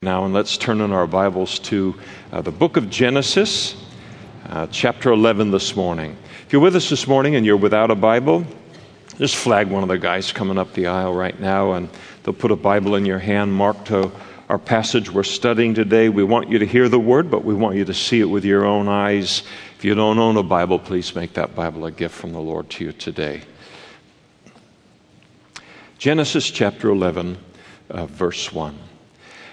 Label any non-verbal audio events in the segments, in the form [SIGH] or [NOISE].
Now, and let's turn in our Bibles to uh, the book of Genesis, uh, chapter 11 this morning. If you're with us this morning and you're without a Bible, just flag one of the guys coming up the aisle right now, and they'll put a Bible in your hand marked to our passage we're studying today. We want you to hear the word, but we want you to see it with your own eyes. If you don't own a Bible, please make that Bible a gift from the Lord to you today. Genesis chapter 11, uh, verse 1.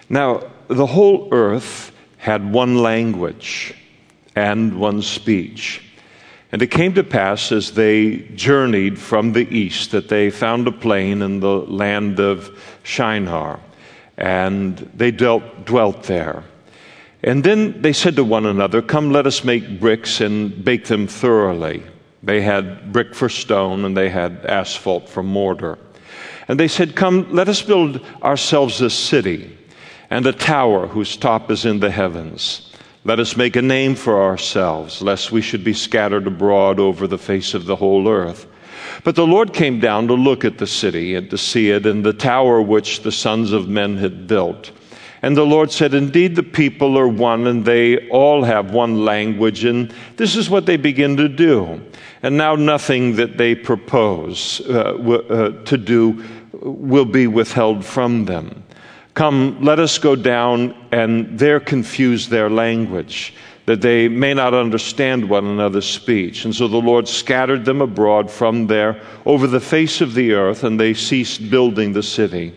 Now, the whole earth had one language and one speech. And it came to pass as they journeyed from the east that they found a plain in the land of Shinar, and they dealt, dwelt there. And then they said to one another, Come, let us make bricks and bake them thoroughly. They had brick for stone, and they had asphalt for mortar. And they said, Come, let us build ourselves a city and a tower whose top is in the heavens. Let us make a name for ourselves, lest we should be scattered abroad over the face of the whole earth. But the Lord came down to look at the city and to see it and the tower which the sons of men had built. And the Lord said, Indeed, the people are one, and they all have one language, and this is what they begin to do. And now nothing that they propose uh, w- uh, to do will be withheld from them. Come, let us go down and there confuse their language, that they may not understand one another's speech. And so the Lord scattered them abroad from there over the face of the earth, and they ceased building the city.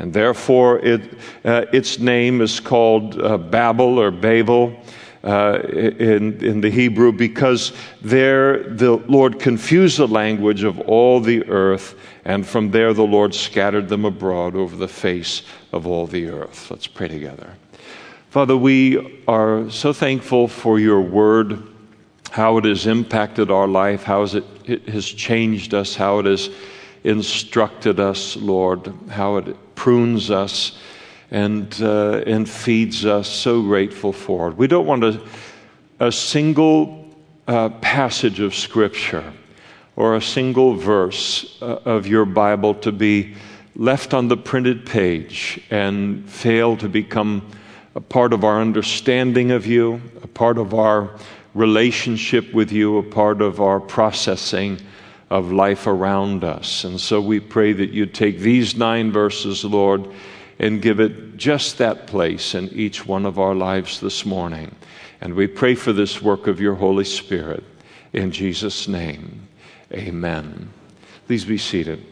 And therefore, it, uh, its name is called uh, Babel or Babel. Uh, in, in the Hebrew, because there the Lord confused the language of all the earth, and from there the Lord scattered them abroad over the face of all the earth. Let's pray together. Father, we are so thankful for your word, how it has impacted our life, how it, it has changed us, how it has instructed us, Lord, how it prunes us and, uh, and feeds us. So grateful for it. We don't want a, a single uh, passage of Scripture or a single verse uh, of your Bible to be left on the printed page and fail to become a part of our understanding of you, a part of our relationship with you, a part of our processing of life around us. And so we pray that you take these nine verses, Lord, and give it just that place in each one of our lives this morning. And we pray for this work of your Holy Spirit. In Jesus' name, amen. Please be seated.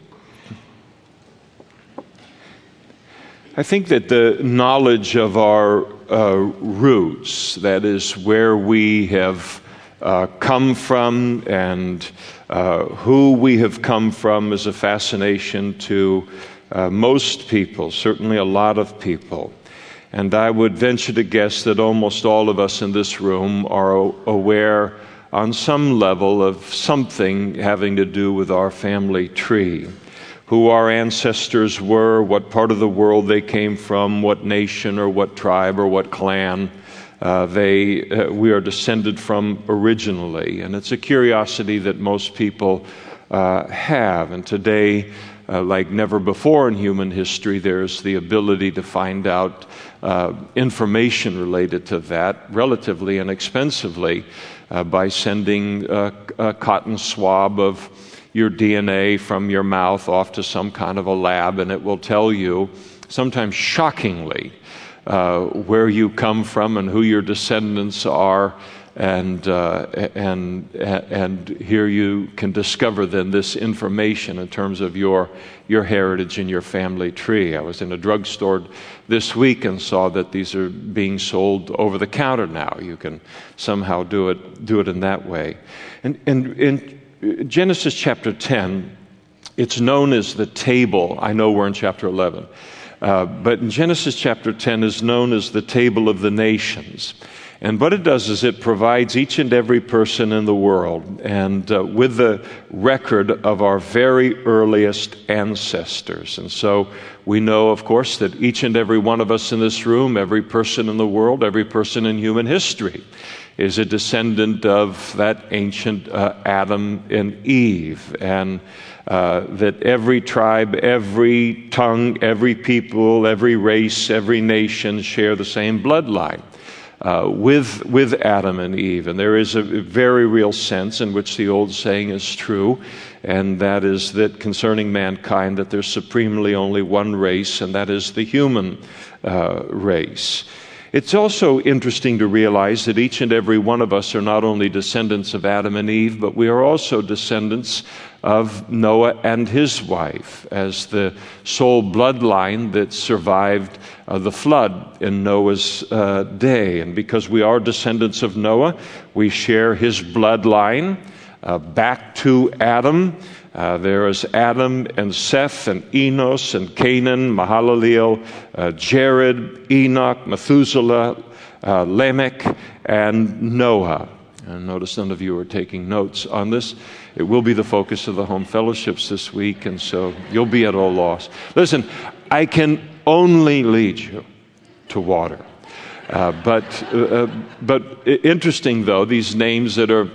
I think that the knowledge of our uh, roots, that is, where we have uh, come from and uh, who we have come from, is a fascination to uh, most people, certainly a lot of people. And I would venture to guess that almost all of us in this room are aware on some level of something having to do with our family tree who our ancestors were, what part of the world they came from, what nation or what tribe or what clan uh, they, uh, we are descended from originally. And it's a curiosity that most people uh, have. And today, uh, like never before in human history, there's the ability to find out uh, information related to that relatively inexpensively uh, by sending a cotton swab of your DNA from your mouth off to some kind of a lab, and it will tell you, sometimes shockingly, uh, where you come from and who your descendants are. And, uh, and, and here you can discover then this information in terms of your, your heritage and your family tree. I was in a drugstore this week and saw that these are being sold over the counter now. You can somehow do it, do it in that way. And, and, and Genesis chapter 10, it's known as the table. I know we're in chapter 11. Uh, but in Genesis chapter 10 is known as the table of the nations. And what it does is it provides each and every person in the world, and uh, with the record of our very earliest ancestors. And so we know, of course, that each and every one of us in this room, every person in the world, every person in human history, is a descendant of that ancient uh, Adam and Eve. And uh, that every tribe, every tongue, every people, every race, every nation share the same bloodline uh, with, with Adam and Eve. And there is a very real sense in which the old saying is true, and that is that concerning mankind, that there's supremely only one race, and that is the human uh, race. It's also interesting to realize that each and every one of us are not only descendants of Adam and Eve, but we are also descendants of Noah and his wife as the sole bloodline that survived uh, the flood in Noah's uh, day. And because we are descendants of Noah, we share his bloodline uh, back to Adam. Uh, there is Adam and Seth and Enos and Cainan, Mahalalel, uh, Jared, Enoch, Methuselah, uh, Lamech, and Noah. And notice none of you are taking notes on this. It will be the focus of the home fellowships this week, and so you'll be at a loss. Listen, I can only lead you to water. Uh, but, uh, but interesting, though, these names that are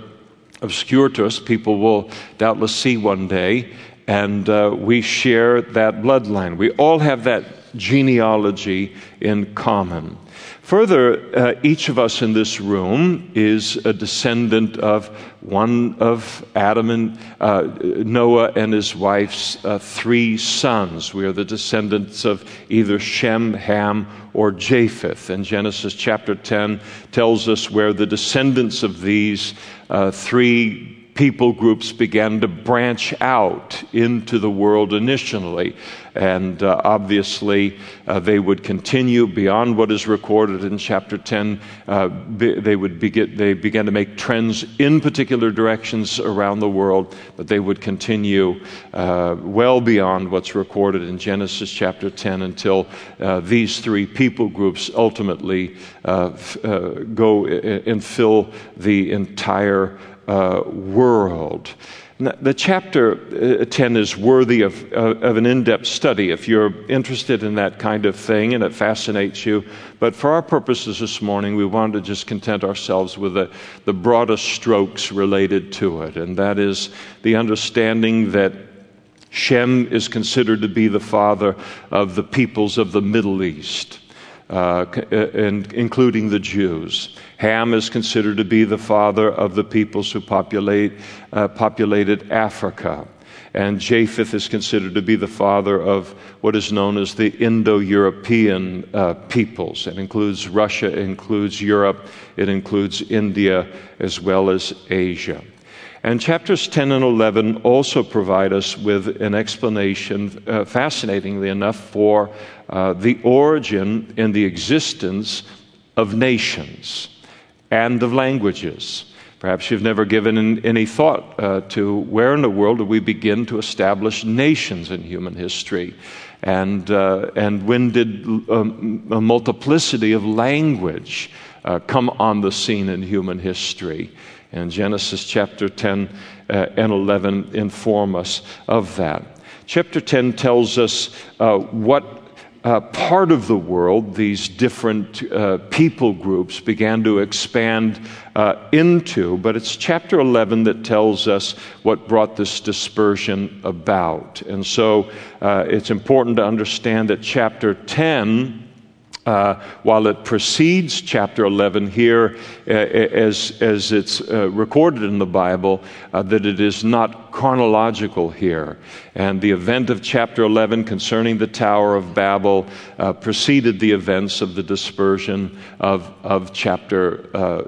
obscure to us, people will doubtless see one day, and uh, we share that bloodline. We all have that genealogy in common. Further, uh, each of us in this room is a descendant of one of Adam and uh, Noah and his wife's uh, three sons. We are the descendants of either Shem, Ham, or Japheth. And Genesis chapter 10 tells us where the descendants of these uh, three people groups began to branch out into the world initially. And uh, obviously, uh, they would continue beyond what is recorded in chapter 10. Uh, they, would begin, they began to make trends in particular directions around the world, but they would continue uh, well beyond what's recorded in Genesis chapter 10 until uh, these three people groups ultimately uh, f- go and fill the entire uh, world. The chapter uh, 10 is worthy of, of an in depth study if you're interested in that kind of thing and it fascinates you. But for our purposes this morning, we wanted to just content ourselves with the, the broadest strokes related to it, and that is the understanding that Shem is considered to be the father of the peoples of the Middle East. Uh, and including the Jews. Ham is considered to be the father of the peoples who populate, uh, populated Africa. And Japheth is considered to be the father of what is known as the Indo European uh, peoples. It includes Russia, it includes Europe, it includes India, as well as Asia. And chapters 10 and 11 also provide us with an explanation, uh, fascinatingly enough, for uh, the origin and the existence of nations and of languages. Perhaps you've never given any thought uh, to where in the world did we begin to establish nations in human history? And, uh, and when did um, a multiplicity of language uh, come on the scene in human history? And Genesis chapter 10 uh, and 11 inform us of that. Chapter 10 tells us uh, what uh, part of the world these different uh, people groups began to expand uh, into, but it's chapter 11 that tells us what brought this dispersion about. And so uh, it's important to understand that chapter 10 uh, while it precedes chapter 11 here, uh, as, as it's uh, recorded in the Bible, uh, that it is not chronological here. And the event of chapter 11 concerning the Tower of Babel uh, preceded the events of the dispersion of, of chapter uh,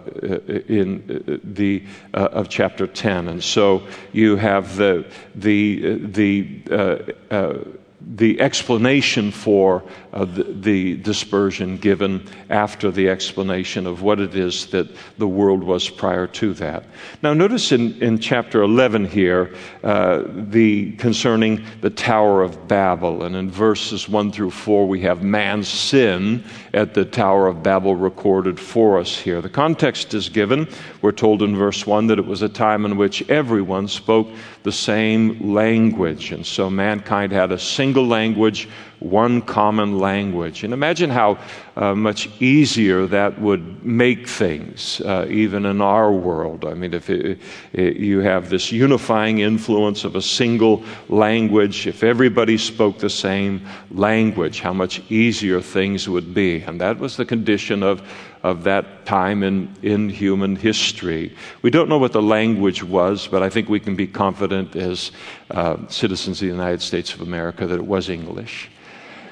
in the of chapter 10. And so you have the the the the explanation for uh, the, the, dispersion given after the explanation of what it is that the world was prior to that. Now, notice in, in chapter 11 here, uh, the concerning the Tower of Babel, and in verses 1 through 4, we have man's sin at the Tower of Babel recorded for us here. The context is given. We're told in verse 1 that it was a time in which everyone spoke the same language, and so mankind had a single language one common language. And imagine how uh, much easier that would make things, uh, even in our world. I mean, if it, it, you have this unifying influence of a single language, if everybody spoke the same language, how much easier things would be. And that was the condition of, of that time in, in human history. We don't know what the language was, but I think we can be confident as uh, citizens of the United States of America that it was English.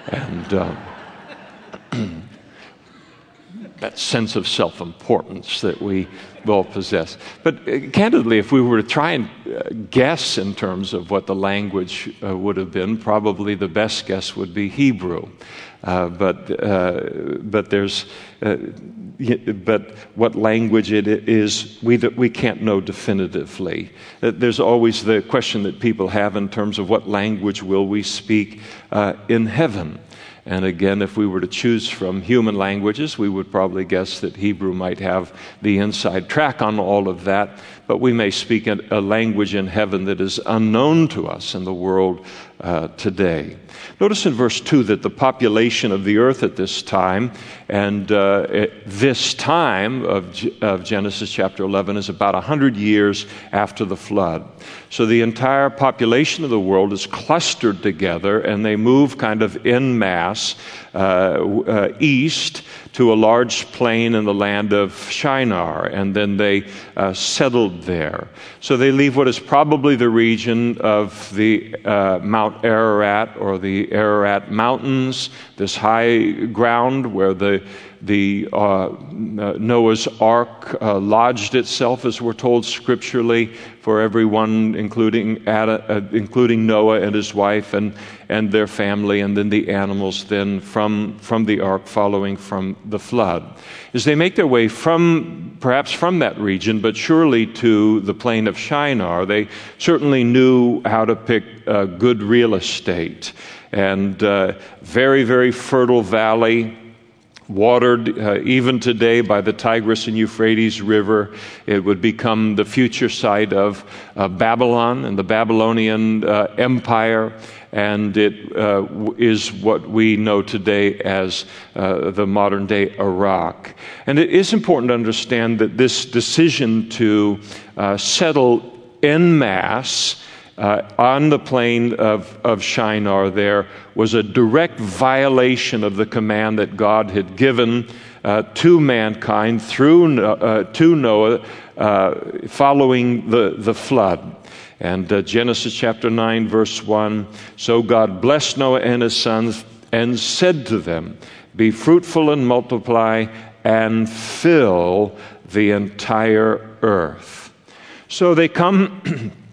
And um, [CLEARS THROAT] that sense of self importance that we all possess. But uh, candidly, if we were to try and uh, guess in terms of what the language uh, would have been, probably the best guess would be Hebrew. Uh, but, uh, but there's uh, but what language it is, we, we can't know definitively. There's always the question that people have in terms of what language will we speak uh, in heaven. And again, if we were to choose from human languages, we would probably guess that Hebrew might have the inside track on all of that. But we may speak a language in heaven that is unknown to us in the world uh, today. Notice in verse 2 that the population of the earth at this time, and uh, this time of, of Genesis chapter 11 is about 100 years after the flood. So the entire population of the world is clustered together and they move kind of in mass uh, uh, east to a large plain in the land of Shinar, and then they uh, settled there. So they leave what is probably the region of the uh, Mount Ararat or the Ararat Mountains, this high ground where the the uh, Noah's Ark uh, lodged itself, as we're told scripturally, for everyone, including, Adam, uh, including Noah and his wife and, and their family, and then the animals then from, from the ark following from the flood. As they make their way from, perhaps from that region, but surely to the plain of Shinar, they certainly knew how to pick uh, good real estate. And uh, very, very fertile valley watered uh, even today by the Tigris and Euphrates River. It would become the future site of uh, Babylon and the Babylonian uh, Empire, and it uh, is what we know today as uh, the modern day Iraq. And it is important to understand that this decision to uh, settle en masse uh, on the plain of, of Shinar there was a direct violation of the command that God had given uh, to mankind through uh, to Noah uh, following the, the flood. And uh, Genesis chapter 9, verse 1 So God blessed Noah and his sons and said to them, Be fruitful and multiply and fill the entire earth. So they come [CLEARS THROAT]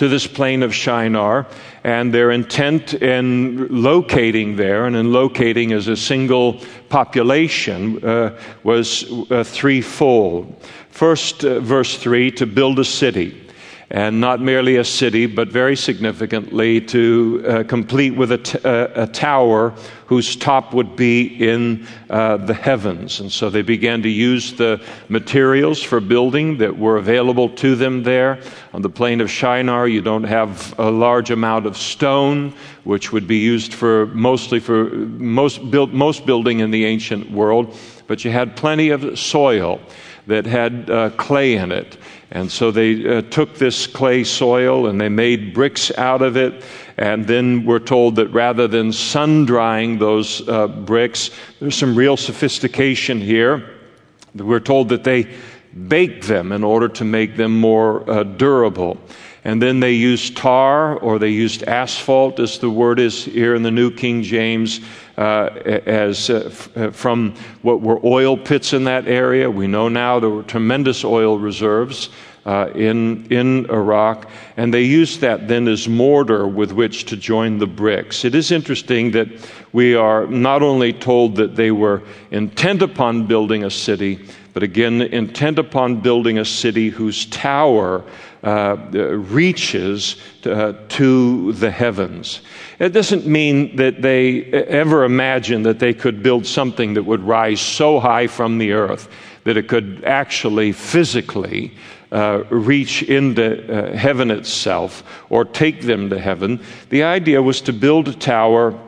to this plain of Shinar, and their intent in locating there and in locating as a single population uh, was uh, threefold. First, uh, verse 3 to build a city and not merely a city, but very significantly to uh, complete with a, t- uh, a tower whose top would be in uh, the heavens. And so they began to use the materials for building that were available to them there. On the plain of Shinar, you don't have a large amount of stone, which would be used for mostly for most, most building in the ancient world, but you had plenty of soil that had uh, clay in it. And so they uh, took this clay soil and they made bricks out of it. And then we're told that rather than sun drying those uh, bricks, there's some real sophistication here. We're told that they baked them in order to make them more uh, durable. And then they used tar or they used asphalt, as the word is here in the New King James, as uh, uh, from what were oil pits in that area. We know now there were tremendous oil reserves uh, in, in Iraq, and they used that then as mortar with which to join the bricks. It is interesting that we are not only told that they were intent upon building a city, but again, intent upon building a city whose tower uh, reaches uh, to the heavens. It doesn't mean that they ever imagined that they could build something that would rise so high from the earth that it could actually physically uh, reach into uh, heaven itself or take them to heaven. The idea was to build a tower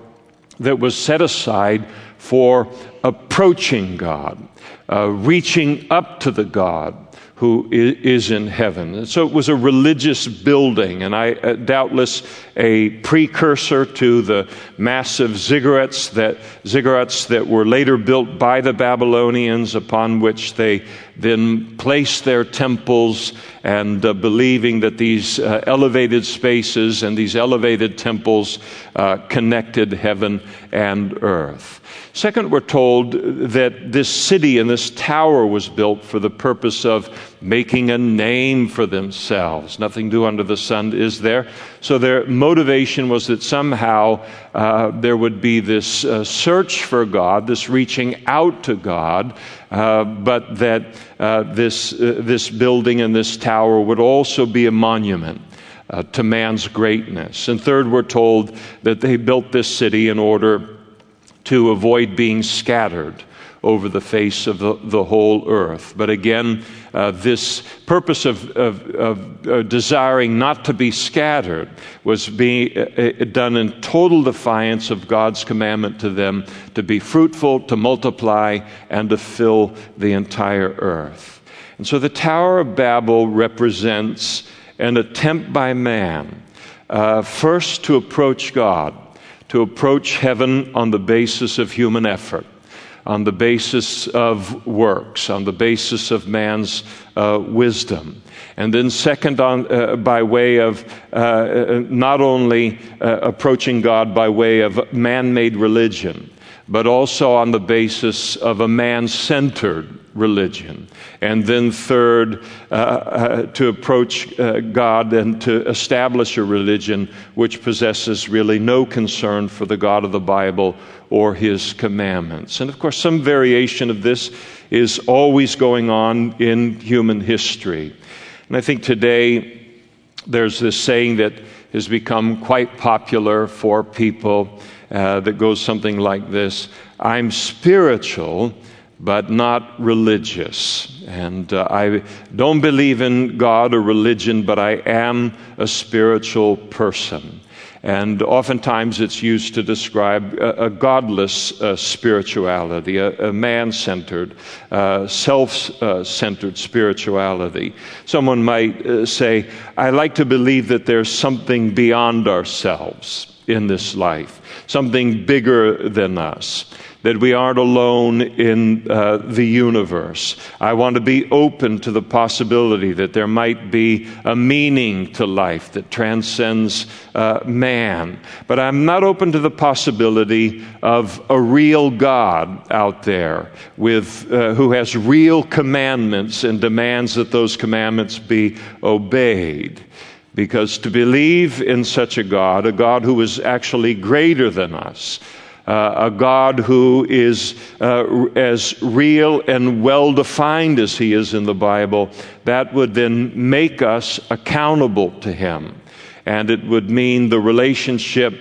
that was set aside for approaching God, uh, reaching up to the God who is in heaven. So it was a religious building, and I uh, doubtless a precursor to the massive ziggurats that ziggurats that were later built by the Babylonians, upon which they then placed their temples, and uh, believing that these uh, elevated spaces and these elevated temples uh, connected heaven and earth. Second, we're told that this city and this tower was built for the purpose of making a name for themselves. Nothing new under the sun is there. So their motivation was that somehow uh, there would be this uh, search for God, this reaching out to God, uh, but that uh, this, uh, this building and this tower would also be a monument. Uh, to man's greatness. And third, we're told that they built this city in order to avoid being scattered over the face of the, the whole earth. But again, uh, this purpose of, of, of uh, desiring not to be scattered was being uh, uh, done in total defiance of God's commandment to them to be fruitful, to multiply, and to fill the entire earth. And so the Tower of Babel represents an attempt by man uh, first to approach God to approach heaven on the basis of human effort, on the basis of works, on the basis of man's uh, wisdom. And then, second, on, uh, by way of uh, not only uh, approaching God by way of man made religion, but also on the basis of a man centered religion. And then, third, uh, uh, to approach uh, God and to establish a religion which possesses really no concern for the God of the Bible or his commandments. And of course, some variation of this is always going on in human history. And I think today there's this saying that has become quite popular for people uh, that goes something like this I'm spiritual but not religious. And uh, I don't believe in God or religion, but I am a spiritual person. And oftentimes it's used to describe a, a godless uh, spirituality, a, a man centered, uh, self uh, centered spirituality. Someone might uh, say, I like to believe that there's something beyond ourselves in this life, something bigger than us that we aren't alone in uh, the universe. I want to be open to the possibility that there might be a meaning to life that transcends uh, man. But I'm not open to the possibility of a real God out there with, uh, who has real commandments and demands that those commandments be obeyed. Because to believe in such a God, a God who is actually greater than us, uh, a God who is uh, as real and well defined as He is in the Bible, that would then make us accountable to Him. And it would mean the relationship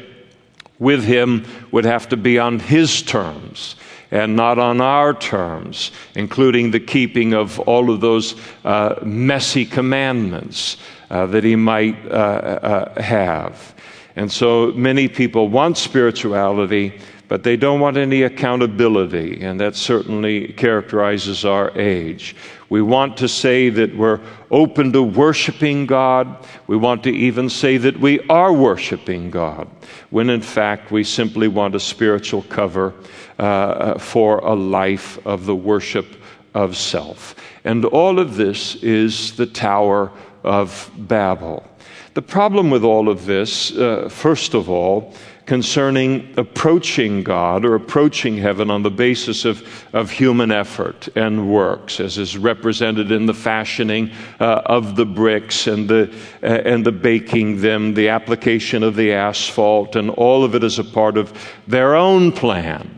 with Him would have to be on His terms and not on our terms, including the keeping of all of those uh, messy commandments uh, that He might uh, uh, have. And so many people want spirituality, but they don't want any accountability, and that certainly characterizes our age. We want to say that we're open to worshiping God. We want to even say that we are worshiping God, when in fact we simply want a spiritual cover uh, for a life of the worship of self. And all of this is the Tower of Babel. The problem with all of this, uh, first of all, concerning approaching God or approaching heaven on the basis of, of human effort and works, as is represented in the fashioning uh, of the bricks and the, uh, and the baking them, the application of the asphalt, and all of it is a part of their own plan.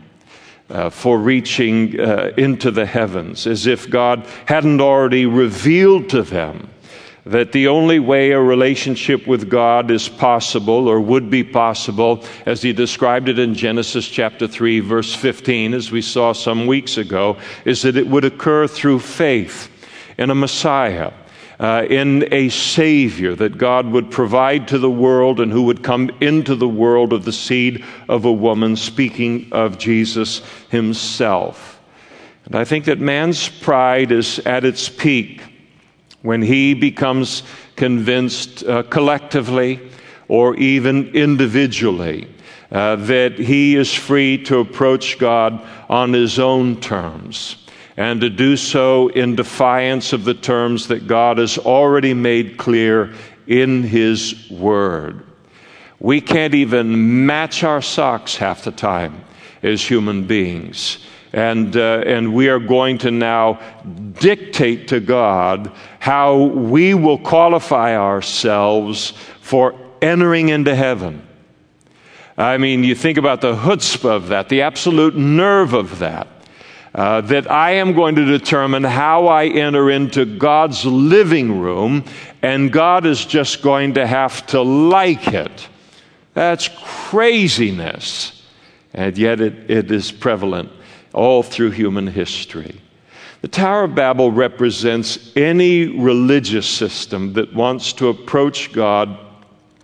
Uh, for reaching uh, into the heavens, as if God hadn't already revealed to them that the only way a relationship with God is possible or would be possible, as he described it in Genesis chapter 3, verse 15, as we saw some weeks ago, is that it would occur through faith in a Messiah. Uh, in a Savior that God would provide to the world and who would come into the world of the seed of a woman, speaking of Jesus Himself. And I think that man's pride is at its peak when he becomes convinced uh, collectively or even individually uh, that he is free to approach God on his own terms and to do so in defiance of the terms that God has already made clear in his word. We can't even match our socks half the time as human beings. And, uh, and we are going to now dictate to God how we will qualify ourselves for entering into heaven. I mean, you think about the chutzpah of that, the absolute nerve of that. Uh, that I am going to determine how I enter into God's living room, and God is just going to have to like it. That's craziness. And yet it, it is prevalent all through human history. The Tower of Babel represents any religious system that wants to approach God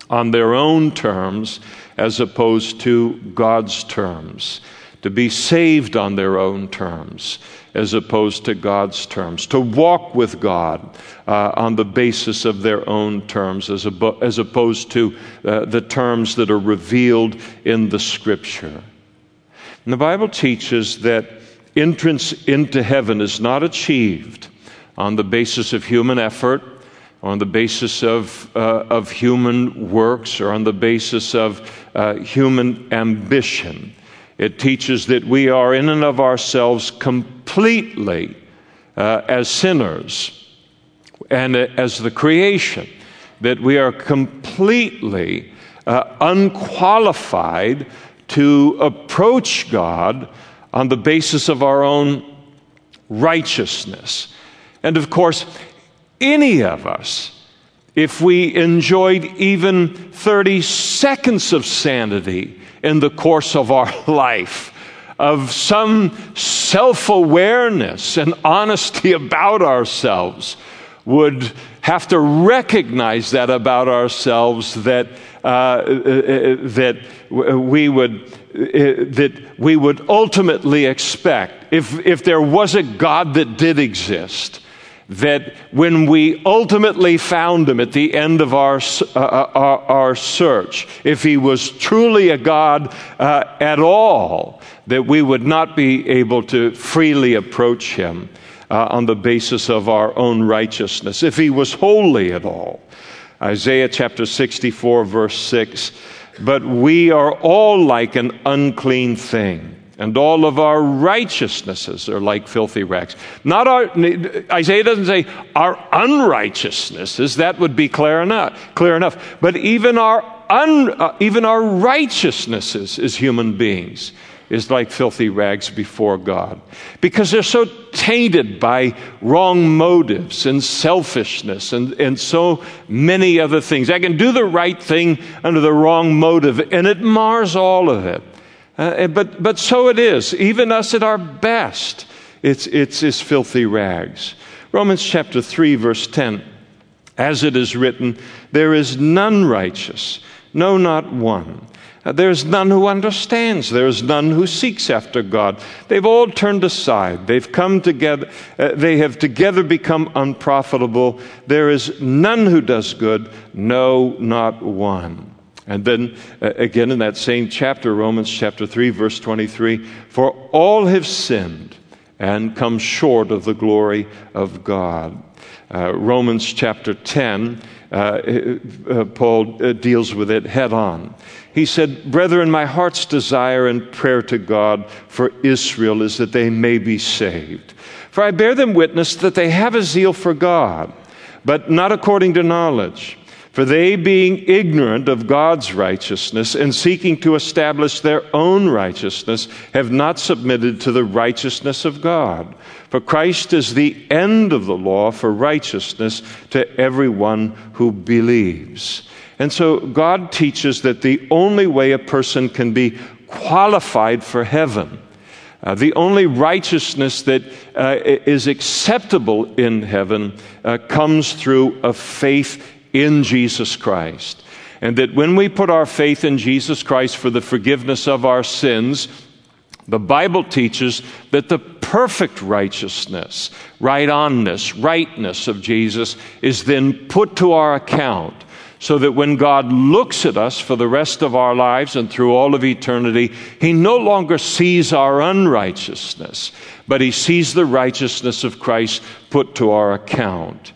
on their own terms as opposed to God's terms, to be saved on their own terms as opposed to God's terms, to walk with God uh, on the basis of their own terms as, abo- as opposed to uh, the terms that are revealed in the Scripture. And the Bible teaches that entrance into heaven is not achieved on the basis of human effort, on the basis of, uh, of human works, or on the basis of uh, human ambition. It teaches that we are in and of ourselves completely uh, as sinners and uh, as the creation, that we are completely uh, unqualified to approach God on the basis of our own righteousness. And of course, any of us, if we enjoyed even 30 seconds of sanity in the course of our [LAUGHS] life, of some self awareness and honesty [LAUGHS] about ourselves, would have to recognize that about ourselves that, uh, uh, uh that we would that we would ultimately expect if, if there was a God that did exist, that when we ultimately found him at the end of our, uh, uh, our, our, search, if he was truly a God uh, at all, that we would not be able to freely approach him uh, on the basis of our own righteousness, if he was holy at all. Isaiah chapter 64, verse 6 but we are all like an unclean thing. And all of our righteousnesses are like filthy rags. Not our, Isaiah doesn't say our unrighteousnesses, that would be clear enough, clear enough. But even our, un, uh, even our righteousnesses as human beings is like filthy rags before God because they're so tainted by wrong motives and selfishness and, and so many other things. I can do the right thing under the wrong motive and it mars all of it. Uh, but, but so it is. Even us at our best, it's, it's, it's filthy rags. Romans chapter 3, verse 10. As it is written, there is none righteous, no, not one. Uh, there's none who understands. There's none who seeks after God. They've all turned aside. They've come together. Uh, they have together become unprofitable. There is none who does good. No, not one. And then uh, again in that same chapter, Romans chapter 3, verse 23 For all have sinned and come short of the glory of God. Uh, Romans chapter 10, uh, uh, Paul uh, deals with it head on. He said, Brethren, my heart's desire and prayer to God for Israel is that they may be saved. For I bear them witness that they have a zeal for God, but not according to knowledge. For they, being ignorant of God's righteousness and seeking to establish their own righteousness, have not submitted to the righteousness of God. For Christ is the end of the law for righteousness to everyone who believes. And so God teaches that the only way a person can be qualified for heaven uh, the only righteousness that uh, is acceptable in heaven uh, comes through a faith in Jesus Christ. And that when we put our faith in Jesus Christ for the forgiveness of our sins, the Bible teaches that the perfect righteousness, right onness, rightness of Jesus is then put to our account so that when God looks at us for the rest of our lives and through all of eternity, He no longer sees our unrighteousness, but He sees the righteousness of Christ put to our account.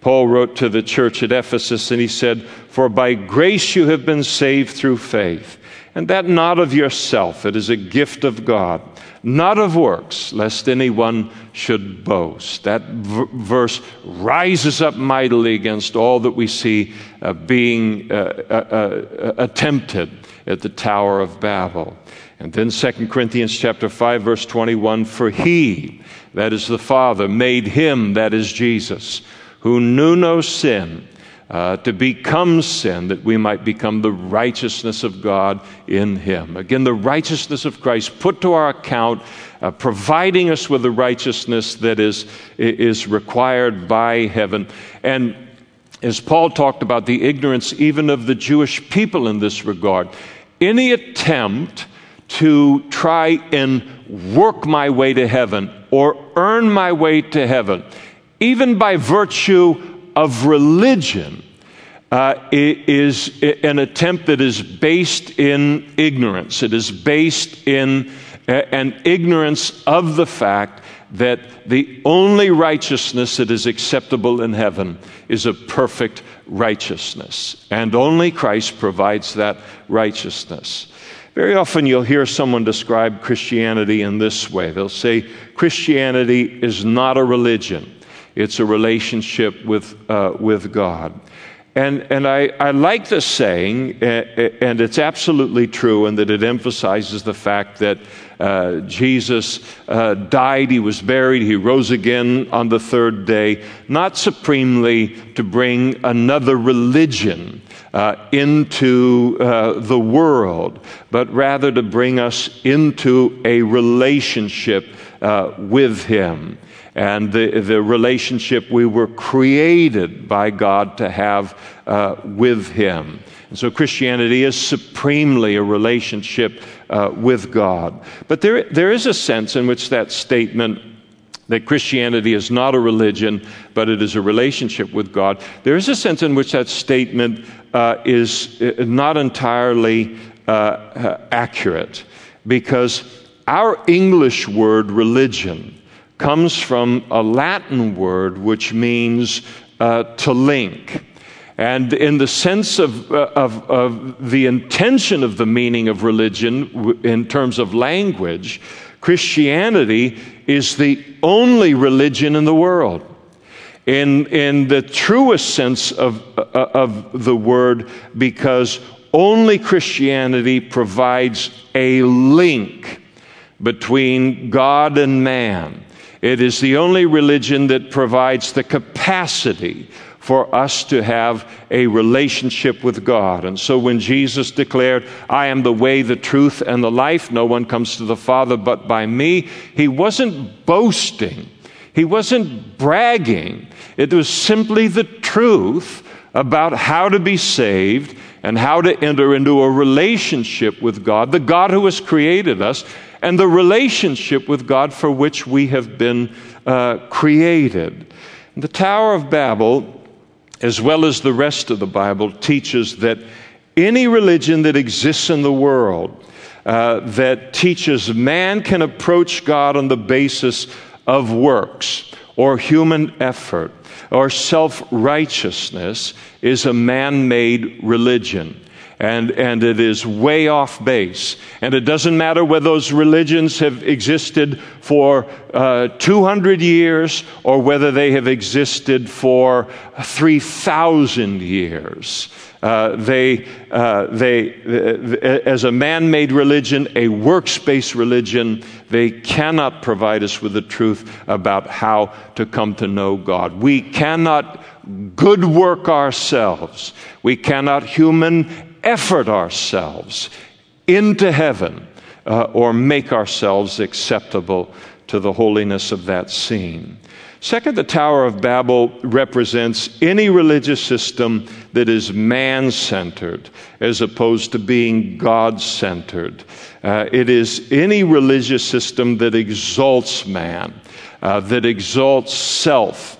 Paul wrote to the church at Ephesus and he said, For by grace you have been saved through faith, and that not of yourself, it is a gift of God, not of works, lest anyone should boast. That v- verse rises up mightily against all that we see uh, being uh, uh, uh attempted at the Tower of Babel. And then 2 Corinthians chapter 5 verse 21 for he that is the Father made him that is Jesus who knew no sin, uh, to become sin that we might become the righteousness of God in Him. Again, the righteousness of Christ put to our account, uh, providing us with the righteousness that is, is required by heaven. And as Paul talked about the ignorance even of the Jewish people in this regard, any attempt to try and work my way to heaven or earn my way to heaven even by virtue of religion, uh, is an attempt that is based in ignorance. It is based in an ignorance of the fact that the only righteousness that is acceptable in heaven is a perfect righteousness. And only Christ provides that righteousness. Very often you'll hear someone describe Christianity in this way. They'll say, Christianity is not a religion. It's a relationship with, uh, with God. And, and I, I like this saying, and it's absolutely true, and that it emphasizes the fact that uh, Jesus uh, died, he was buried, he rose again on the third day, not supremely to bring another religion uh, into uh, the world, but rather to bring us into a relationship uh, with him and the, the relationship we were created by God to have uh, with Him. And so Christianity is supremely a relationship uh, with God. But there, there is a sense in which that statement that Christianity is not a religion, but it is a relationship with God. There is a sense in which that statement uh, is uh, not entirely uh, uh, accurate because our English word religion comes from a Latin word which means uh, to link. And in the sense of, uh, of, of, the intention of the meaning of religion in terms of language, Christianity is the only religion in the world. In, in the truest sense of, uh, of the word, because only Christianity provides a link between God and man. It is the only religion that provides the capacity for us to have a relationship with God. And so when Jesus declared, I am the way, the truth, and the life, no one comes to the Father but by me, he wasn't boasting. He wasn't bragging. It was simply the truth about how to be saved and how to enter into a relationship with God, the God who has created us, and the relationship with God for which we have been uh, created. The Tower of Babel, as well as the rest of the Bible, teaches that any religion that exists in the world uh, that teaches man can approach God on the basis of works or human effort or self righteousness is a man made religion and, and it is way off base. And it doesn't matter whether those religions have existed for uh, 200 years or whether they have existed for 3,000 years. Uh, they, uh, they, uh, as a man made religion, a works based religion, they cannot provide us with the truth about how to come to know God. We cannot good work ourselves, we cannot human effort ourselves into heaven uh, or make ourselves acceptable to the holiness of that scene. Second, the Tower of Babel represents any religious system that is man centered as opposed to being God centered. Uh, it is any religious system that exalts man, uh, that exalts self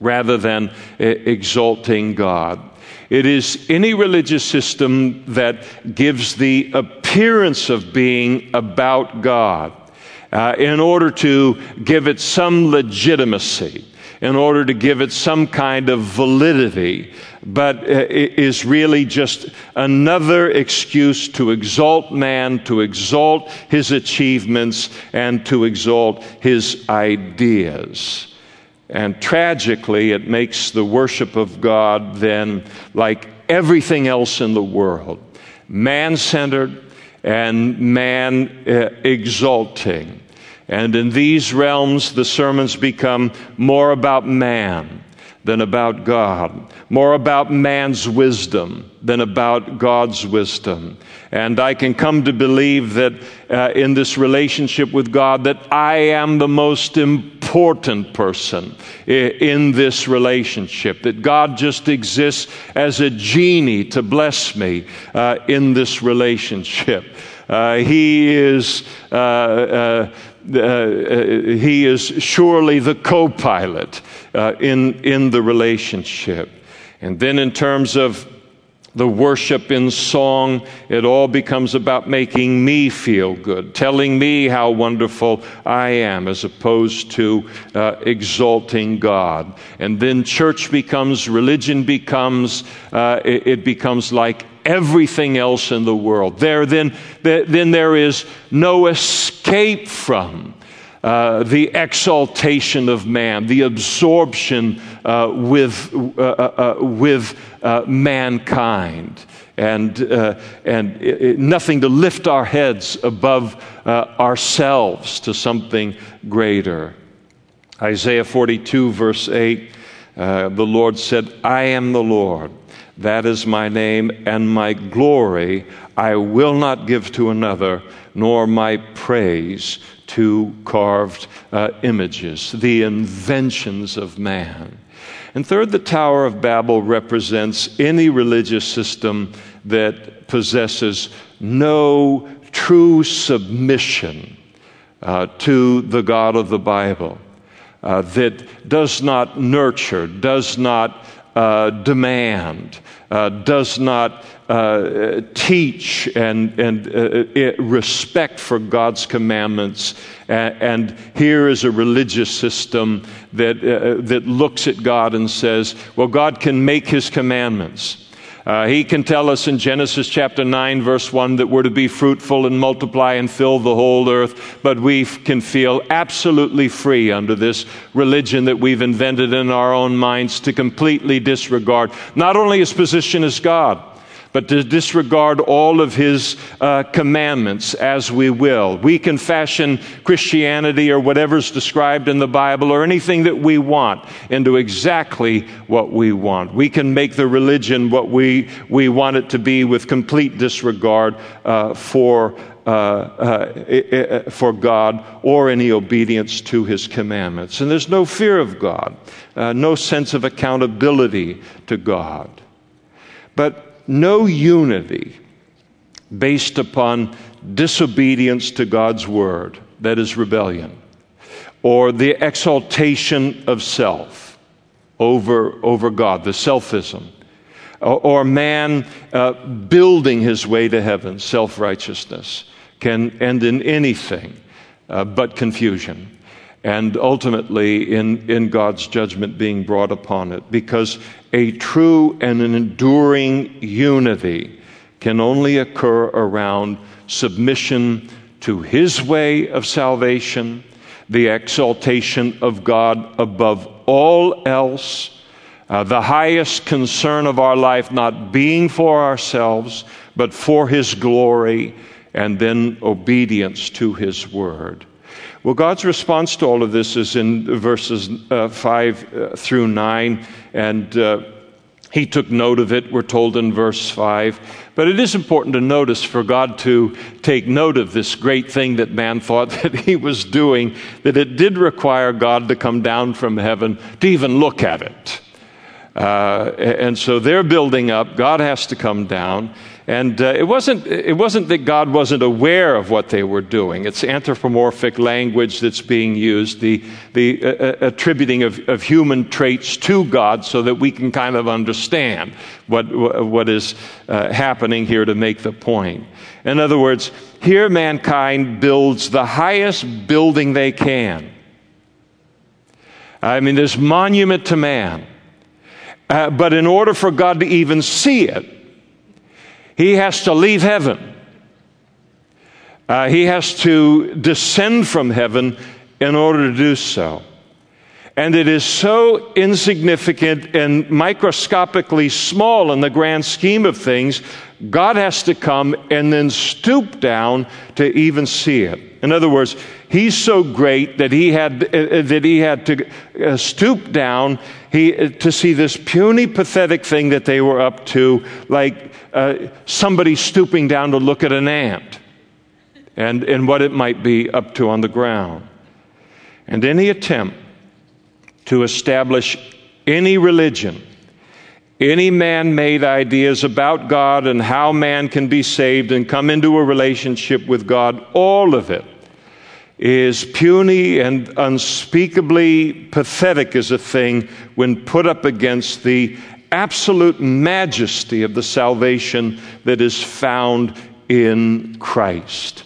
rather than uh, exalting God. It is any religious system that gives the appearance of being about God uh, in order to give it some legitimacy, in order to give it some kind of validity, but uh, is really just another excuse to exalt man, to exalt his achievements, and to exalt his ideas. And tragically, it makes the worship of God then like everything else in the world man centered and man uh, exalting. And in these realms, the sermons become more about man than about God, more about man's wisdom than about God's wisdom. And I can come to believe that uh, in this relationship with God, that I am the most important person in this relationship, that God just exists as a genie to bless me uh, in this relationship. Uh, he is uh, uh, he is surely the co pilot uh, in, in the relationship. And then, in terms of the worship in song, it all becomes about making me feel good, telling me how wonderful I am, as opposed to uh, exalting God. And then church becomes, religion becomes, uh, it, it becomes like everything else in the world. There, then, then there is no escape from uh, the exaltation of man, the absorption uh, with, uh, uh, uh with mankind, and, and it, it, nothing to lift our heads above ourselves to something greater. Isaiah 42, verse 8, the Lord said, I am the Lord that is my name, and my glory I will not give to another, nor my praise to carved uh, images, the inventions of man. And third, the Tower of Babel represents any religious system that possesses no true submission uh, to the God of the Bible, uh, that does not nurture, does not uh, demand, uh, does not uh, teach and, and uh, respect for God's commandments. And, and, here is a religious system that, uh, that looks at God and says, well, God can make his commandments. Uh, he can tell us in Genesis chapter 9, verse 1, that we're to be fruitful and multiply and fill the whole earth, but we can feel absolutely free under this religion that we've invented in our own minds to completely disregard not only his position as God, but to disregard all of his uh, commandments as we will. We can fashion Christianity or whatever's described in the Bible or anything that we want into exactly what we want. We can make the religion what we, we want it to be with complete disregard uh, for. Uh, uh, for God or any obedience to His commandments. And there's no fear of God, uh, no sense of accountability to God. But no unity based upon disobedience to God's word, that is rebellion, or the exaltation of self over, over God, the selfism, or, or man uh, building his way to heaven, self righteousness. can end in anything uh, but confusion and ultimately in, in God's judgment being brought upon it. Because a true and an enduring unity can only occur around submission to His way of salvation, the exaltation of God above all else. Uh, the highest concern of our life not being for ourselves, but for His glory, and then obedience to His word. Well, God's response to all of this is in verses uh, 5 uh, through 9, and uh, he took note of it, we're told in verse 5. But it is important to notice for God to take note of this great thing that man thought [LAUGHS] that he was doing, that it did require God to come down from heaven to even look at it. Uh, and so they're building up, God has to come down. And uh, it, wasn't, it wasn't that God wasn't aware of what they were doing. It's anthropomorphic language that's being used, the, the uh, uh, attributing of, of human traits to God so that we can kind of understand what, what is uh, happening here to make the point. In other words, here mankind builds the highest building they can. I mean, this monument to man. Uh, but in order for God to even see it, he has to leave heaven. Uh, he has to descend from heaven in order to do so. And it is so insignificant and microscopically small in the grand scheme of things, God has to come and then stoop down to even see it. In other words, he's so great that he had, uh, that he had to uh, stoop down he, uh, to see this puny, pathetic thing that they were up to, like uh, somebody stooping down to look at an ant and, and what it might be up to on the ground. And any attempt to establish any religion, any man made ideas about God and how man can be saved and come into a relationship with God, all of it is puny and unspeakably pathetic as a thing when put up against the absolute majesty of the salvation that is found in Christ.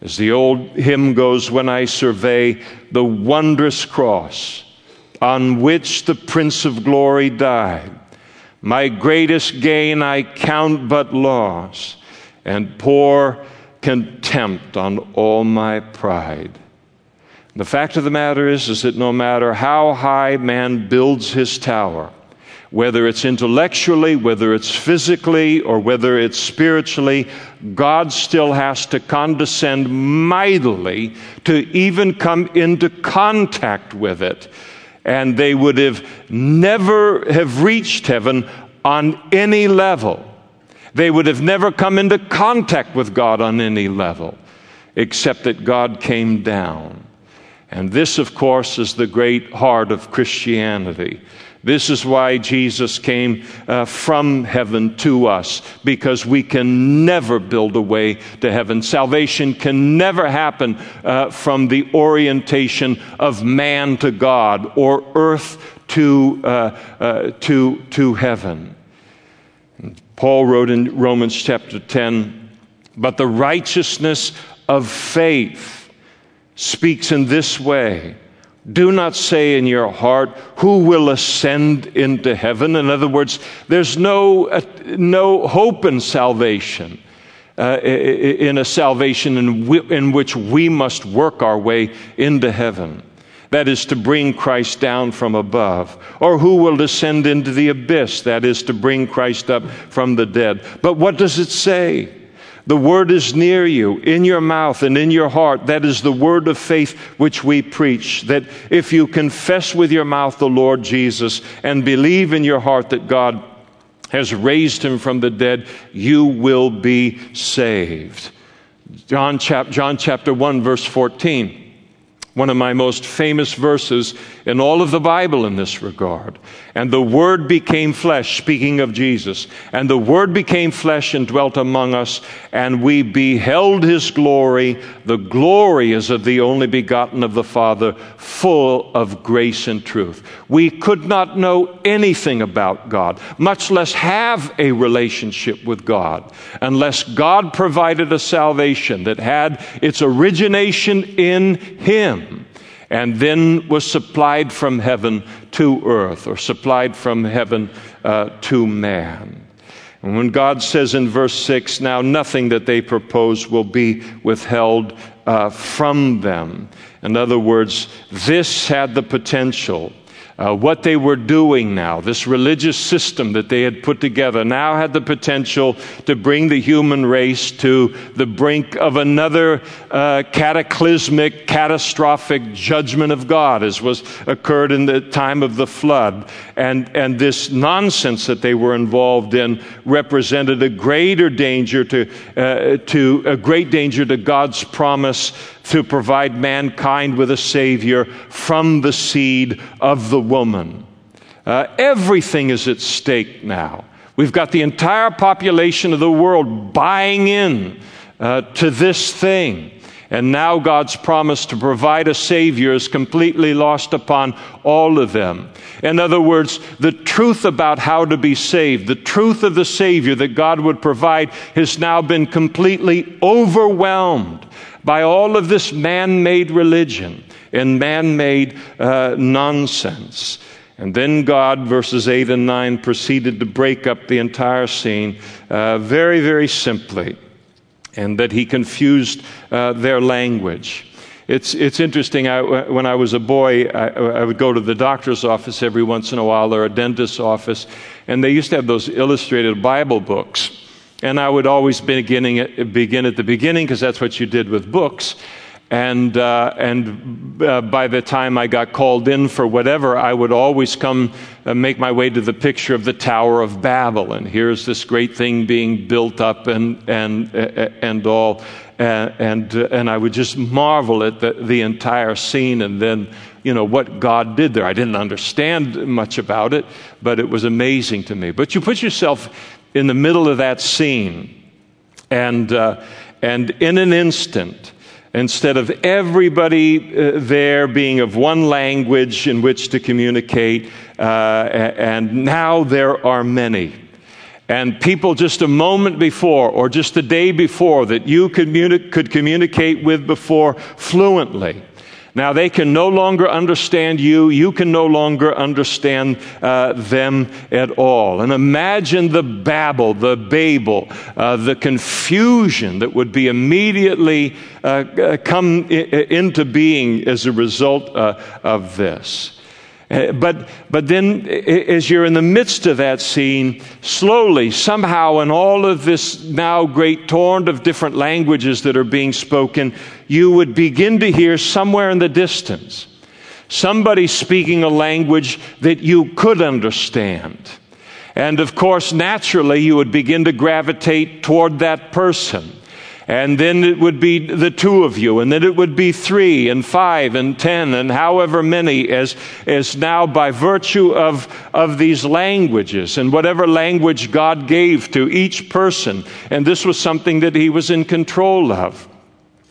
As the old hymn goes, when I survey the wondrous cross on which the Prince of Glory died, my greatest gain I count but loss and pour contempt on all my pride. The fact of the matter is, is that no matter how high man builds his tower, whether it's intellectually, whether it's physically, or whether it's spiritually, God still has to condescend mightily to even come into contact with it. And they would have never have reached heaven on any level. They would have never come into contact with God on any level, except that God came down. And this, of course, is the great heart of Christianity this is why Jesus came uh, from heaven to us, because we can never build a way to heaven. Salvation can never happen uh, from the orientation of man to God or earth to, uh, uh to, to heaven. Paul wrote in Romans chapter 10, but the righteousness of faith speaks in this way do not say in your heart, Who will ascend into heaven? In other words, there's no, uh, no hope in salvation, uh, in a salvation in, w- in which we must work our way into heaven. That is to bring Christ down from above. Or who will descend into the abyss? That is to bring Christ up from the dead. But what does it say? The word is near you, in your mouth and in your heart. That is the word of faith which we preach. That if you confess with your mouth the Lord Jesus and believe in your heart that God has raised him from the dead, you will be saved. John, chap- John chapter 1, verse 14. One of my most famous verses in all of the Bible in this regard. And the Word became flesh, speaking of Jesus. And the Word became flesh and dwelt among us, and we beheld His glory. The glory is of the only begotten of the Father, full of grace and truth. We could not know anything about God, much less have a relationship with God, unless God provided a salvation that had its origination in Him and then was supplied from heaven to earth, or supplied from heaven uh, to man. And when God says in verse 6, now nothing that they propose will be withheld uh, from them. In other words, this had the potential uh, what they were doing now, this religious system that they had put together, now had the potential to bring the human race to the brink of another uh, cataclysmic, catastrophic judgment of God, as was occurred in the time of the flood. And, and this nonsense that they were involved in represented a greater danger to, uh, to a great danger to God's promise to provide mankind with a Savior from the seed of the woman. Uh, everything is at stake now. We've got the entire population of the world buying in uh, to this thing. And now God's promise to provide a Savior is completely lost upon all of them. In other words, the truth about how to be saved, the truth of the Savior that God would provide, has now been completely overwhelmed by all of this man made religion and man made uh, nonsense. And then God, verses 8 and 9, proceeded to break up the entire scene uh, very, very simply, and that he confused uh, their language. It's, it's interesting. I, when I was a boy, I, I, would go to the doctor's office every once in a while or a dentist's office, and they used to have those illustrated Bible books. And I would always beginning at, begin at the beginning because that's what you did with books. And, uh, and uh, by the time I got called in for whatever, I would always come uh, make my way to the picture of the Tower of Babel. And here's this great thing being built up and, and, and all. And, and I would just marvel at the, the entire scene and then, you know, what God did there. I didn't understand much about it, but it was amazing to me. But you put yourself in the middle of that scene. And, uh, and in an instant, instead of everybody uh, there being of one language in which to communicate, uh, and now there are many. And people just a moment before, or just the day before, that you communi- could communicate with before fluently now they can no longer understand you. You can no longer understand uh, them at all. And imagine the babble, the babel, uh, the confusion that would be immediately uh, uh come I- into being as a result uh, of this. Uh, but, but then, as you're in the midst of that scene, slowly, somehow, in all of this now great torrent of different languages that are being spoken, you would begin to hear somewhere in the distance somebody speaking a language that you could understand. And of course, naturally, you would begin to gravitate toward that person and then it would be the two of you, and then it would be three and five and ten and however many as, as now by virtue of, of these languages and whatever language God gave to each person. And this was something that he was in control of.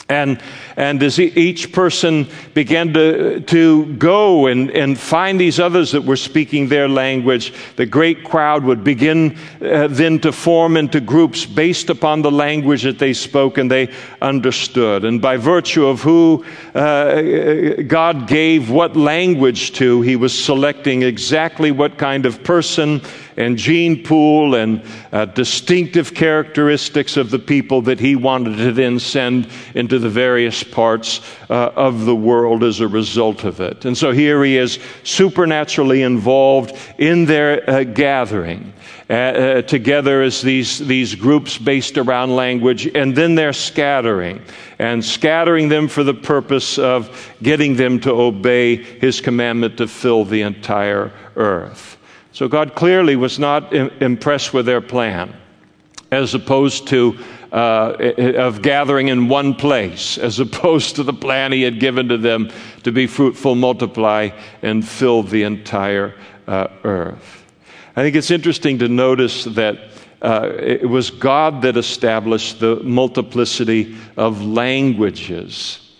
And, and as each person began to, to go and, and find these others that were speaking their language, the great crowd would begin uh, then to form into groups based upon the language that they spoke and they understood. And by virtue of who uh, God gave what language to, He was selecting exactly what kind of person and gene pool and uh, distinctive characteristics of the people that he wanted to then send into the various parts uh, of the world as a result of it. And so here he is supernaturally involved in their uh, gathering. Uh, uh, together as these, these groups based around language, and then they're scattering, and scattering them for the purpose of getting them to obey his commandment to fill the entire earth. So God clearly was not impressed with their plan, as opposed to uh, of gathering in one place, as opposed to the plan he had given to them to be fruitful, multiply, and fill the entire uh, earth. I think it's interesting to notice that uh, it was God that established the multiplicity of languages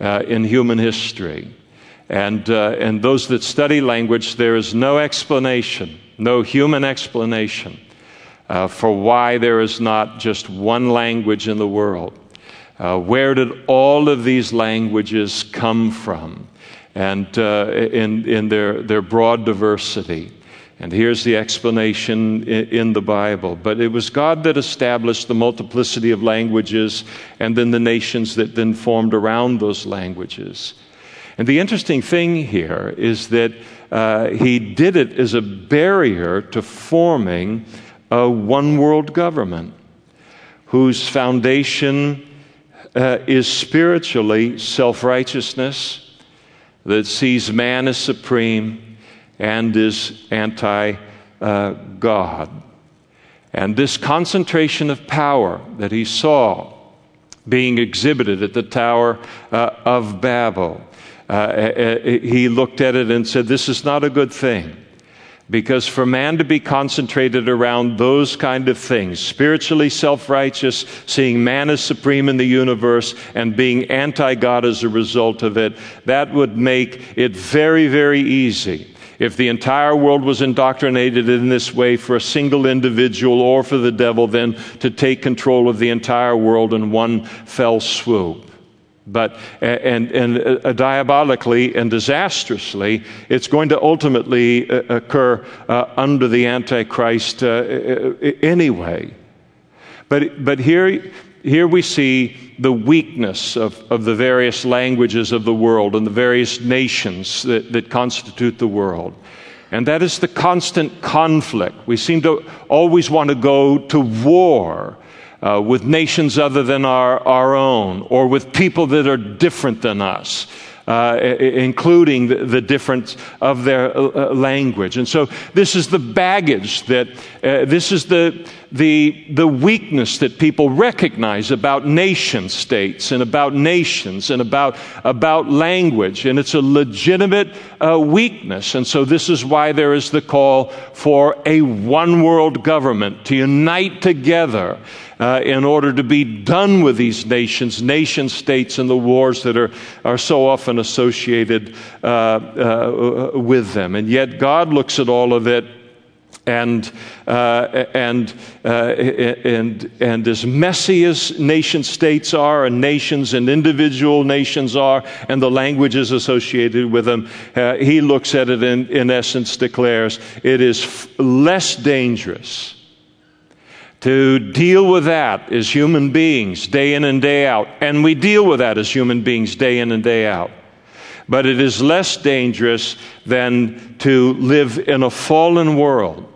uh, in human history. And, uh, and those that study language, there is no explanation, no human explanation uh, for why there is not just one language in the world. Uh, where did all of these languages come from? And uh, in, in their, their broad diversity. And here's the explanation in the Bible. But it was God that established the multiplicity of languages and then the nations that then formed around those languages. And the interesting thing here is that uh, He did it as a barrier to forming a one world government whose foundation uh, is spiritually self righteousness that sees man as supreme and is anti uh, God. And this concentration of power that he saw being exhibited at the Tower uh, of Babel, uh, uh, he looked at it and said, This is not a good thing. Because for man to be concentrated around those kind of things, spiritually self righteous, seeing man as supreme in the universe, and being anti God as a result of it, that would make it very, very easy if the entire world was indoctrinated in this way for a single individual or for the devil, then to take control of the entire world in one fell swoop. But, and, and uh, diabolically and disastrously, it's going to ultimately uh, occur uh, under the Antichrist uh, uh, anyway. But, but here, here we see the weakness of, of the various languages of the world and the various nations that, that constitute the world. And that is the constant conflict. We seem to always want to go to war uh, with nations other than our, our own or with people that are different than us uh, including the, the, difference of their uh, uh, language. And so this is the baggage that, uh, this is the, the, the weakness that people recognize about nation states and about nations and about, about language. And it's a legitimate uh, weakness. And so this is why there is the call for a one world government to unite together uh, in order to be done with these nations, nation states, and the wars that are, are so often associated uh, uh, with them. And yet, God looks at all of it. And, uh, and, uh, and, and as messy as nation states are, and nations and individual nations are, and the languages associated with them, uh, he looks at it and, in essence, declares it is f- less dangerous to deal with that as human beings day in and day out. And we deal with that as human beings day in and day out. But it is less dangerous than to live in a fallen world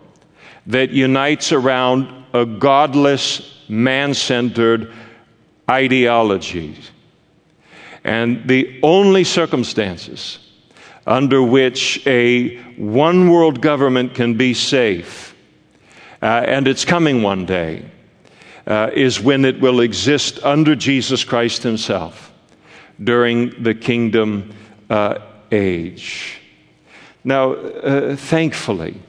that unites around a godless, man centered ideology. And the only circumstances under which a one world government can be safe and it's coming one day, uh, is when it will exist under Jesus Christ Himself during the kingdom uh, age. Now, uh, thankfully,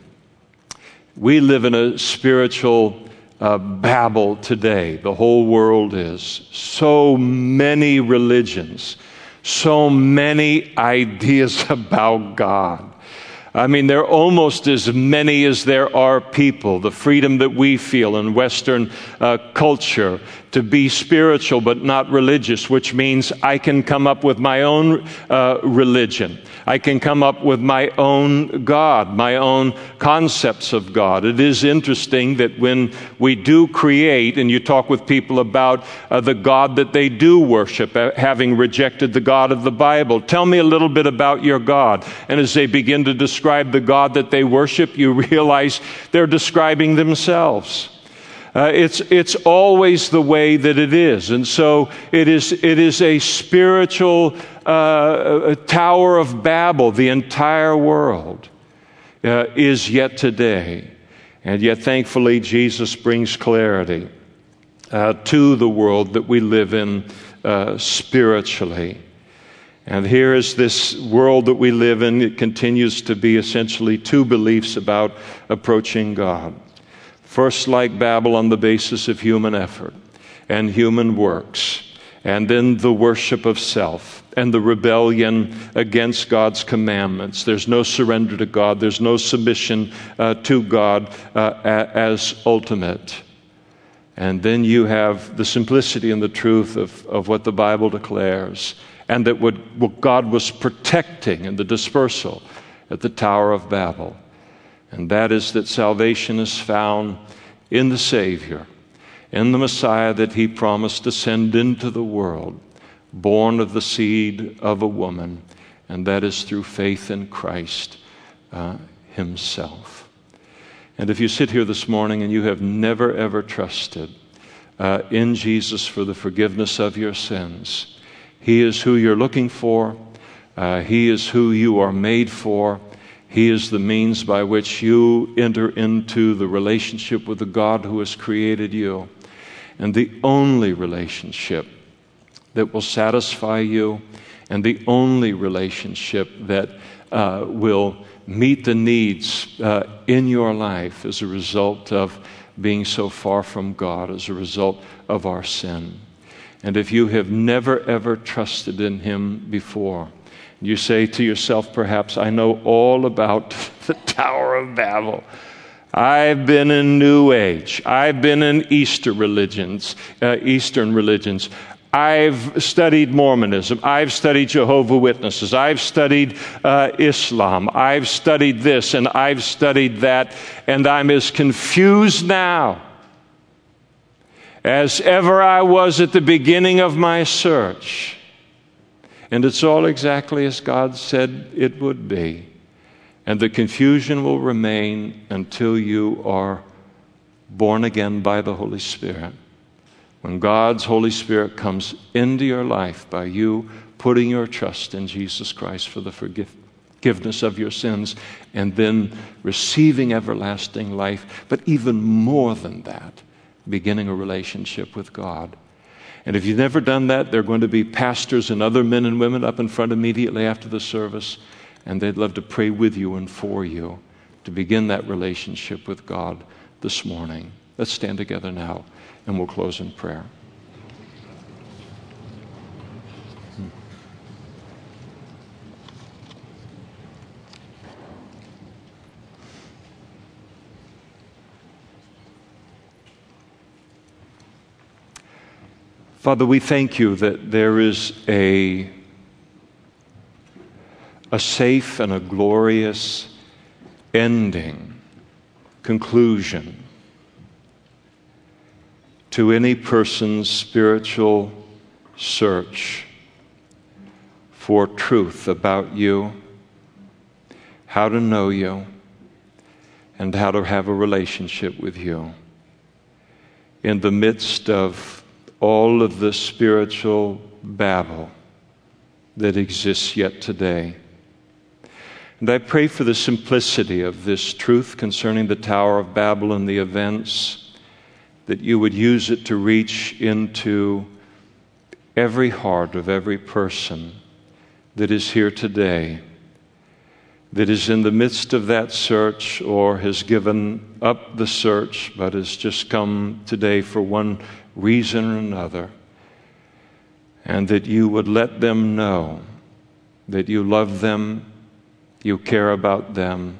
we live in a spiritual uh, Babel today. The whole world is. So many religions, so many ideas [LAUGHS] about God. I mean, there are almost as many as there are people. The freedom that we feel in Western uh, culture to be spiritual but not religious, which means I can come up with my own uh, religion. I can come up with my own God, my own concepts of God. It is interesting that when we do create, and you talk with people about uh, the God that they do worship, uh, having rejected the God of the Bible, tell me a little bit about your God. And as they begin to describe the God that they worship, you [LAUGHS] realize they're describing themselves. Uh, it's, it's always the way that it is. And so it is, it is a spiritual uh, Tower of Babel. The entire world uh, is yet today. And yet, thankfully, Jesus brings clarity. uh, to the world that we live in uh, spiritually. And here is this world that we live in. It continues to be essentially two beliefs about approaching God. First, like Babel, on the basis of human effort and human works, and then the worship of self and the rebellion against God's commandments. There's no surrender to God, there's no submission uh, to God uh, as ultimate. And then you have the simplicity and the truth of, of what the Bible declares, and that what, what God was protecting in the dispersal at the Tower of Babel. And that is that salvation is found in the Savior, in the Messiah that He promised to send into the world, born of the seed of a woman, and that is through faith in Christ uh, Himself. And if you sit here this morning and you have never ever trusted uh, in Jesus for the forgiveness of your sins, He is who you're looking for, uh, He is who you are made for. He is the means by which you enter into the relationship with the God who has created you. And the only relationship that will satisfy you, and the only relationship that uh, will meet the needs uh, in your life as a result of being so far from God, as a result of our sin. And if you have never ever trusted in Him before, you say to yourself, perhaps, I know all about [LAUGHS] the Tower of Babel. I've been in New Age. I've been in Easter religions, uh, Eastern religions. I've studied Mormonism. I've studied Jehovah Witnesses. I've studied uh, Islam. I've studied this and I've studied that, and I'm as confused now as ever I was at the beginning of my search. And it's all exactly as God said it would be. And the confusion will remain until you are born again by the Holy Spirit. When God's Holy Spirit comes into your life by you putting your trust in Jesus Christ for the forgiveness of your sins and then receiving everlasting life, but even more than that, beginning a relationship with God. And if you've never done that, there are going to be pastors and other men and women up in front immediately after the service, and they'd love to pray with you and for you to begin that relationship with God this morning. Let's stand together now and we'll close in prayer. Father, we thank you that there is a, a safe and a glorious ending, conclusion to any person's spiritual search for truth about you, how to know you, and how to have a relationship with you. In the midst of all of the spiritual babble that exists yet today. And I pray for the simplicity of this truth concerning the Tower of Babel and the events that you would use it to reach into every heart of every person that is here today, that is in the midst of that search or has given up the search but has just come today for one reason or another, and that you would let them know that you love them, you care about them,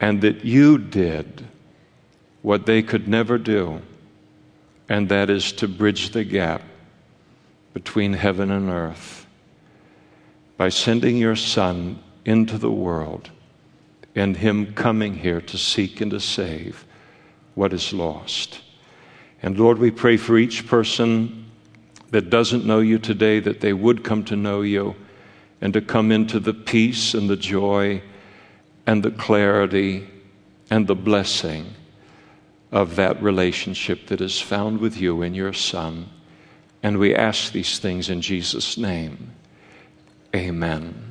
and that you did what they could never do, and that is to bridge the gap between heaven and earth by sending your Son into the world and Him coming here to seek and to save what is lost. And Lord, we pray for each person that doesn't know you today that they would come to know you and to come into the peace and the joy and the clarity and the blessing of that relationship that is found with you in your Son. And we ask these things in Jesus' name. Amen.